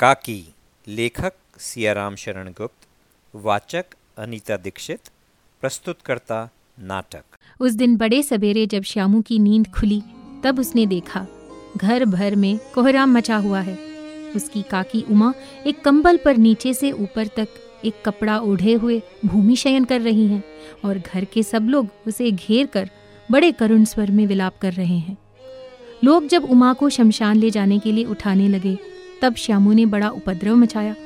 काकी, लेखक सियाराम शरण गुप्त वाचक अनीता दीक्षित, प्रस्तुतकर्ता नाटक। उस दिन बड़े सवेरे जब श्यामू की नींद खुली, तब उसने देखा, घर भर में कोहराम मचा हुआ है। उसकी काकी उमा एक कंबल पर नीचे से ऊपर तक एक कपड़ा ओढ़े हुए भूमि शयन कर रही हैं और घर के सब लोग उसे घेर कर बड़े करुण स्वर में विलाप कर रहे हैं। लोग जब उमा को शमशान ले जाने के लिए उठाने लगे तब श्यामू ने बड़ा उपद्रव मचाया।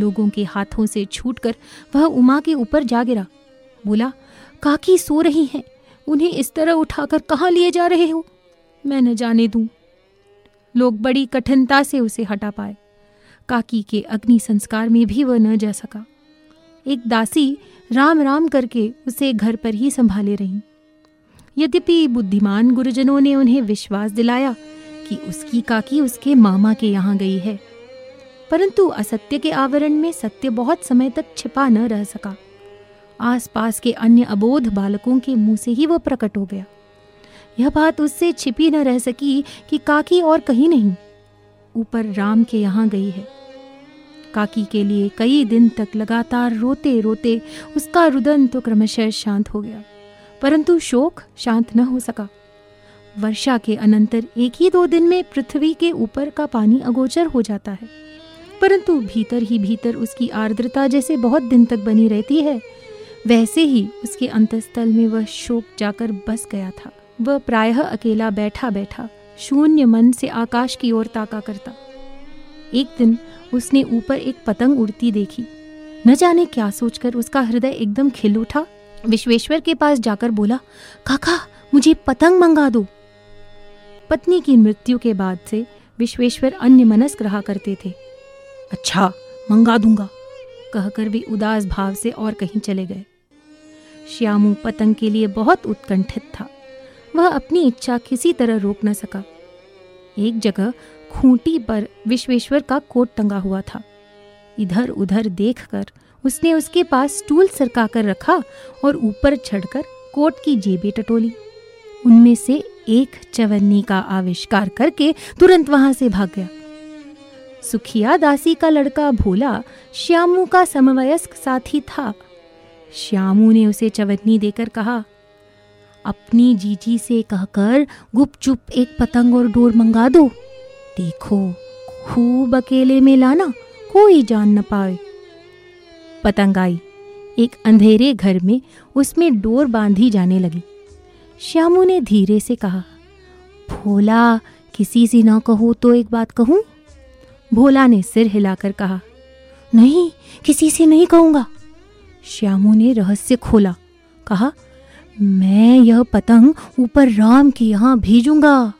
लोगों के हाथों से छूटकर वह उमा के ऊपर जा गिरा। बोला, काकी सो रही हैं। उन्हें इस तरह उठाकर कहाँ लिए जा रहे हो? मैं न जाने दूँ। लोग बड़ी कठिनता से उसे हटा पाए। काकी के अग्नि संस्कार में भी वह न जा सका। एक दासी राम राम करके उसे घर पर ही संभाले रही। यद्यपि बुद्धिमान गुरुजनों ने उन्हें विश्वास दिलाया कि उसकी काकी उसके मामा के यहाँ गई है। परंतु असत्य के आवरण में सत्य बहुत समय तक छिपा न रह सका। आसपास के अन्य अबोध बालकों के मुँह से ही वो प्रकट हो गया। यह बात उससे छिपी न रह सकी कि काकी और कहीं नहीं, ऊपर राम के यहाँ गई है। काकी के लिए कई दिन तक लगातार रोते रोते उसका रुदन तो क्रमशः शांत हो गया, परंतु शोक शांत न हो सका। वर्षा के अनंतर एक ही दो दिन में पृथ्वी के ऊपर का पानी अगोचर हो जाता है। परंतु भीतर ही भीतर उसकी आर्द्रता जैसे बहुत दिन तक बनी रहती है, वैसे ही उसके अंतस्थल में वह शोक जाकर बस गया था। वह प्रायः अकेला बैठा बैठा शून्य मन से आकाश की ओर ताका करता। एक दिन उसने ऊपर एक पतंग उड़ती देखी। न जाने क्या सोचकर उसका हृदय एकदम खिल उठा। विश्वेश्वर के पास जाकर बोला, काका, मुझे पतंग मंगा दो। पत्नी की मृत्यु के बाद से विश्वेश्वर अन्य मनस्क रहा करते थे। अच्छा मंगा दूँगा। कहकर भी उदास भाव से और कहीं चले गए। श्यामू पतंग के लिए बहुत उत्कंठित था। वह अपनी इच्छा किसी तरह रोक न सका। एक जगह खूंटी पर विश्वेश्वर का कोट टंगा हुआ था। इधर उधर देखकर उसने उसके पास स्टूल सरका कर रखा और ऊपर चढ़कर कोट की जेबें टटोली। उनमें से एक चवन्नी का आविष्कार करके तुरंत वहाँ से भाग गया। सुखिया दासी का लड़का भोला श्यामू का समवयस्क साथी था। श्यामू ने उसे चवन्नी देकर कहा, अपनी जीजी से कहकर गुपचुप एक पतंग और डोर मंगा दो। देखो, खूब अकेले में लाना कोई जान न पाए। पतंग आई। एक अंधेरे घर में उसमें डोर बांधी जाने लगी। श्यामू ने धीरे से कहा, भोला, किसी से ना कहो तो एक बात कहूँ? भोला ने सिर हिलाकर कहा, नहीं, किसी से नहीं कहूँगा. श्यामू ने रहस्य खोला, कहा, मैं यह पतंग ऊपर राम के यहाँ भेजूँगा।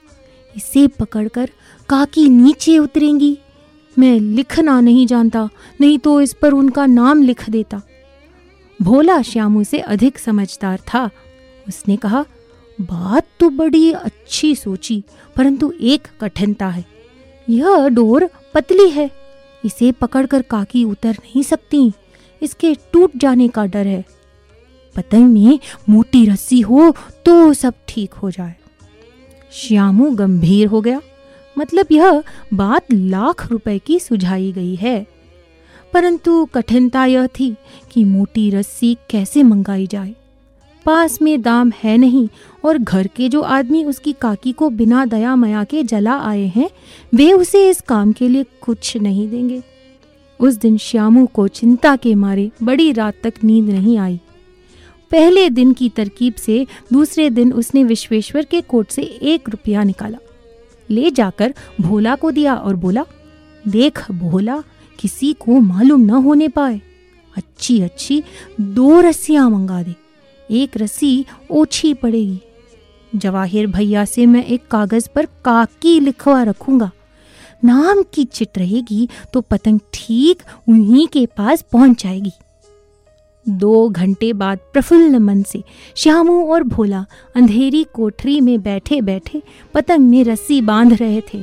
इसे पकड़कर काकी नीचे उतरेंगी। मैं लिखना नहीं जानता, नहीं तो इस पर उनका नाम लिख देता। भोला श्यामू से अधिक समझदार था। उसने कहा बात तो बड़ी अच्छी सोची, परंतु एक कठिनता है। यह डोर पतली है। इसे पकड़कर काकी उतर नहीं सकती। इसके टूट जाने का डर है। पतंग में मोटी रस्सी हो तो सब ठीक हो जाए। श्यामू गंभीर हो गया। मतलब यह बात लाख रुपए की सुझाई गई है। परंतु कठिनता यह थी कि मोटी रस्सी कैसे मंगाई जाए। पास में दाम है नहीं और घर के जो आदमी उसकी काकी को बिना दया मया के जला आए हैं, वे उसे इस काम के लिए कुछ नहीं देंगे। उस दिन श्यामू को चिंता के मारे बड़ी रात तक नींद नहीं आई। पहले दिन की तरकीब से दूसरे दिन उसने विश्वेश्वर के कोट से एक रुपया निकाला। ले जाकर भोला को दिया और बोला, देख भोला, किसी को मालूम न होने पाए। अच्छी अच्छी दो रस्सियाँ मंगा दे। एक रस्सी ओछी पड़ेगी। जवाहिर भैया से मैं एक कागज़ पर काकी लिखवा रखूँगा। नाम की चिट रहेगी तो पतंग ठीक उन्हीं के पास पहुँच जाएगी। दो घंटे बाद प्रफुल्ल मन से श्यामू और भोला अंधेरी कोठरी में बैठे बैठे पतंग में रस्सी बाँध रहे थे।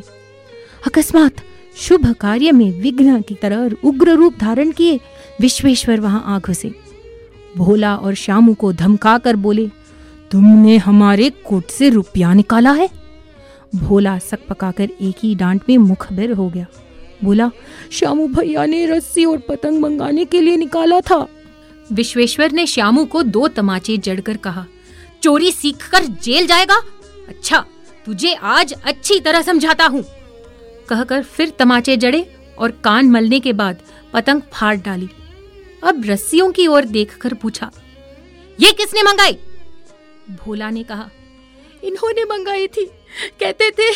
अकस्मात शुभ कार्य में विघ्न की तरह उग्र रूप धारण किए। विश्वेश्वर वहाँ आ घुसे। भोला और श्यामू को धमका कर बोले, तुमने हमारे कोट से रुपया निकाला है? भोला सक पकाकर एक ही डांट में मुखबिर हो गया। बोला, श्यामू भैया ने रस्सी और पतंग मंगाने के लिए निकाला था। विश्वेश्वर ने श्यामू को दो तमाचे जड़कर कहा, चोरी सीख कर जेल जाएगा? अच्छा तुझे आज अच्छी तरह समझाता हूँ। कहकर फिर तमाचे जड़े और कान मलने के बाद पतंग फाड़ डाली। अब रस्सियों की ओर देखकर पूछा, ये किसने मंगाई? भोला ने कहा, इन्होंने मंगाई थी। कहते थे,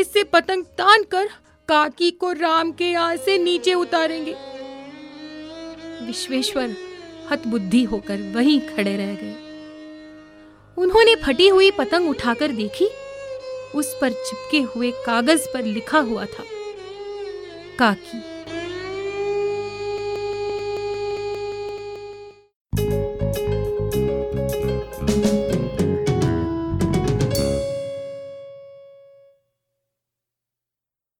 इससे पतंग तान कर काकी को राम के यहाँ से नीचे उतारेंगे। विश्वेश्वर हतबुद्धि होकर वहीं खड़े रह गए। उन्होंने फटी हुई पतंग उठाकर देखी, उस पर चिपके हुए कागज़ पर लिखा हुआ था, काकी